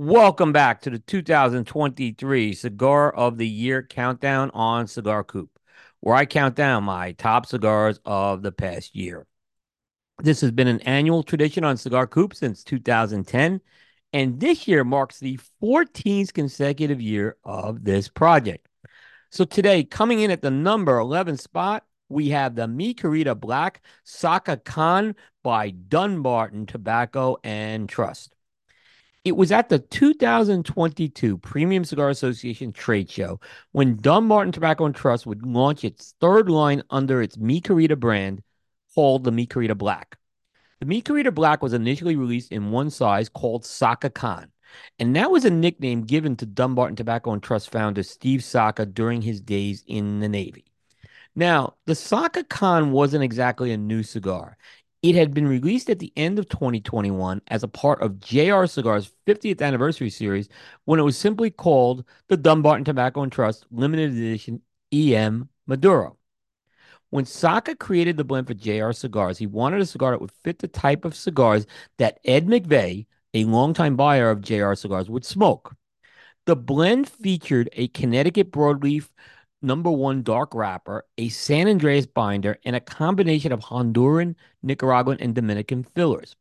Welcome back to the 2023 Cigar of the Year countdown on Cigar Coop, where I count down my top cigars of the past year. This has been an annual tradition on Cigar Coop since 2010, and this year marks the 14th consecutive year of this project. So today, coming in at the number 11 spot, we have the Mi Querida Black Saka Khan by Dunbarton Tobacco and Trust. It was at the 2022 Premium Cigar Association trade show when Dunbarton Tobacco and Trust would launch its third line under its Mi Querida brand called the Mi Querida Black. The Mi Querida Black was initially released in one size called Saka Khan, and that was a nickname given to Dunbarton Tobacco and Trust founder Steve Saka during his days in the Navy. Now, the Saka Khan wasn't exactly a new cigar. It had been released at the end of 2021 as a part of JR Cigar's 50th anniversary series when it was simply called the Dunbarton Tobacco and Trust Limited Edition EM Maduro. When Saka created the blend for JR Cigars, he wanted a cigar that would fit the type of cigars that Ed McVeigh, a longtime buyer of JR Cigars, would smoke. The blend featured a Connecticut broadleaf number one dark wrapper, a San Andres binder, and a combination of Honduran, Nicaraguan, and Dominican fillers.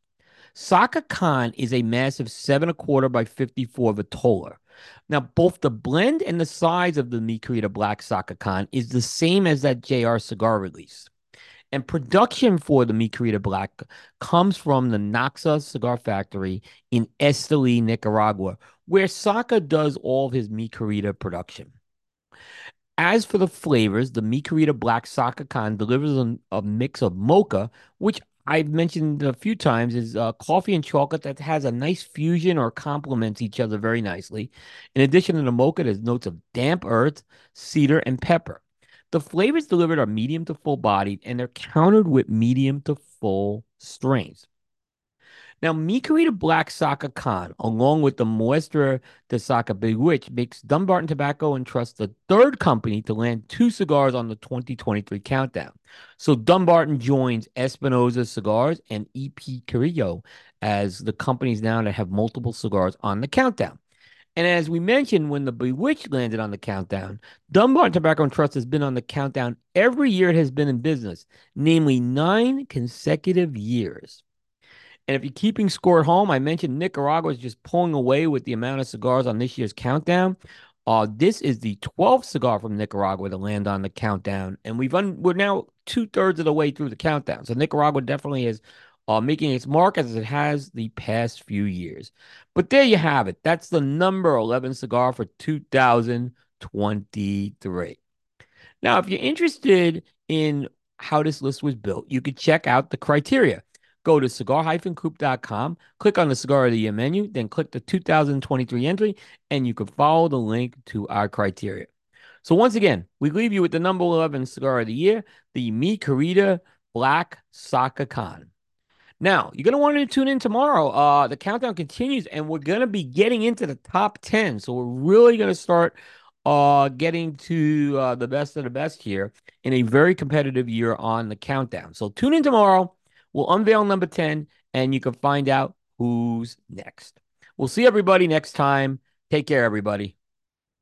Saka Khan is a massive seven a quarter by 54 Vitola. Now, both the blend and the size of the Mi Querida Black Saka Khan is the same as that JR cigar release. And production for the Mi Querida Black comes from the NACSA Cigar Factory in Esteli, Nicaragua, where Saka does all of his Mi Querida production. As for the flavors, the Mi Querida Black Saka Khan delivers a, a, mix of mocha, which I've mentioned a few times is uh, coffee and chocolate that has a nice fusion or complements each other very nicely. In addition to the mocha, there's notes of damp earth, cedar, and pepper. The flavors delivered are medium to full bodied and they're countered with medium to full strains. Now, Mi Querida Black Saka Khan, along with the Muestra de Saka Bewitch, makes Dunbarton Tobacco and Trust the third company to land two cigars on the 2023 countdown. So Dunbarton joins Espinosa Cigars and EP Carrillo as the companies now that have multiple cigars on the countdown. And as we mentioned, when the Bewitch landed on the countdown, Dunbarton Tobacco and Trust has been on the countdown every year it has been in business, namely nine consecutive years. And if you're keeping score at home, I mentioned Nicaragua is just pulling away with the amount of cigars on this year's countdown. Uh, this is the 12th cigar from Nicaragua to land on the countdown, and we've un- we're now two thirds of the way through the countdown. So Nicaragua definitely is uh, making its mark as it has the past few years. But there you have it. That's the number 11 cigar for 2023. Now, if you're interested in how this list was built, you could check out the criteria. Go to cigar-coop.com, click on the Cigar of the Year menu, then click the 2023 entry, and you can follow the link to our criteria. So once again, we leave you with the number 11 Cigar of the Year, the Mi Querida Black Saka Khan. Now, you're going to want to tune in tomorrow. Uh, the countdown continues, and we're going to be getting into the top 10. So we're really going to start uh, getting to uh, the best of the best here in a very competitive year on the countdown. So tune in tomorrow. We'll unveil number 10 and you can find out who's next. We'll see everybody next time. Take care, everybody.